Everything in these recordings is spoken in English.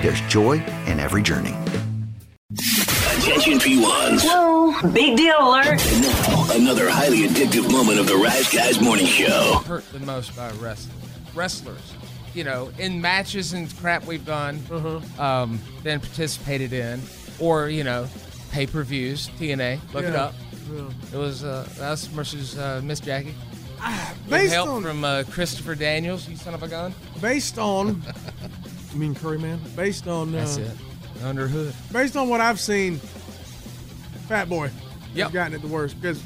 there's joy in every journey. Attention P1s. Whoa, big deal alert. And now, another highly addictive moment of the Rise Guys Morning Show. hurt the most by wrestling. Wrestlers, you know, in matches and crap we've done, um, been participated in, or you know, pay per views. TNA, look it Yeah, up. It was uh, us versus uh, Miss Jackie. With Ah, Based help on from uh, Christopher Daniels, you son of a gun. based on you mean Curry Man? Based on uh, That's it. Under hood. based on what I've seen, Fat Boy Yep. has gotten it the worst because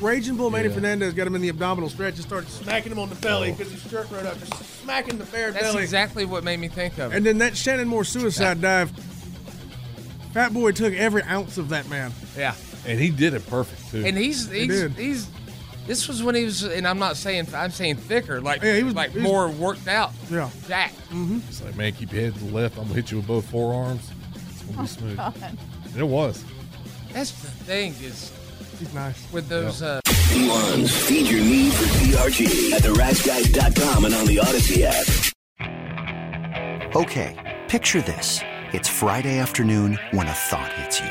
Raging Bull Manny Fernandez got him in the abdominal stretch and started smacking him on the belly because his shirt right up, just smacking the bare That's belly. exactly what made me think of it. And then that Shannon Moore suicide dive. Fat Boy took every ounce of that man. yeah. And he did it perfect too. And he's he's did. he's. This was when he was, and I'm not saying I'm saying thicker, like Yeah, he was- like he was- more worked out. Yeah. Jack. it's like, man, keep your head to the left. I'm gonna hit you with both forearms. It's gonna be smooth. And it was. That's the thing is He's nice. with those. Uh, P1s, feed your need for TRG at theriseguys.com and on the Odyssey app. Okay, picture this. It's Friday afternoon when a thought hits you.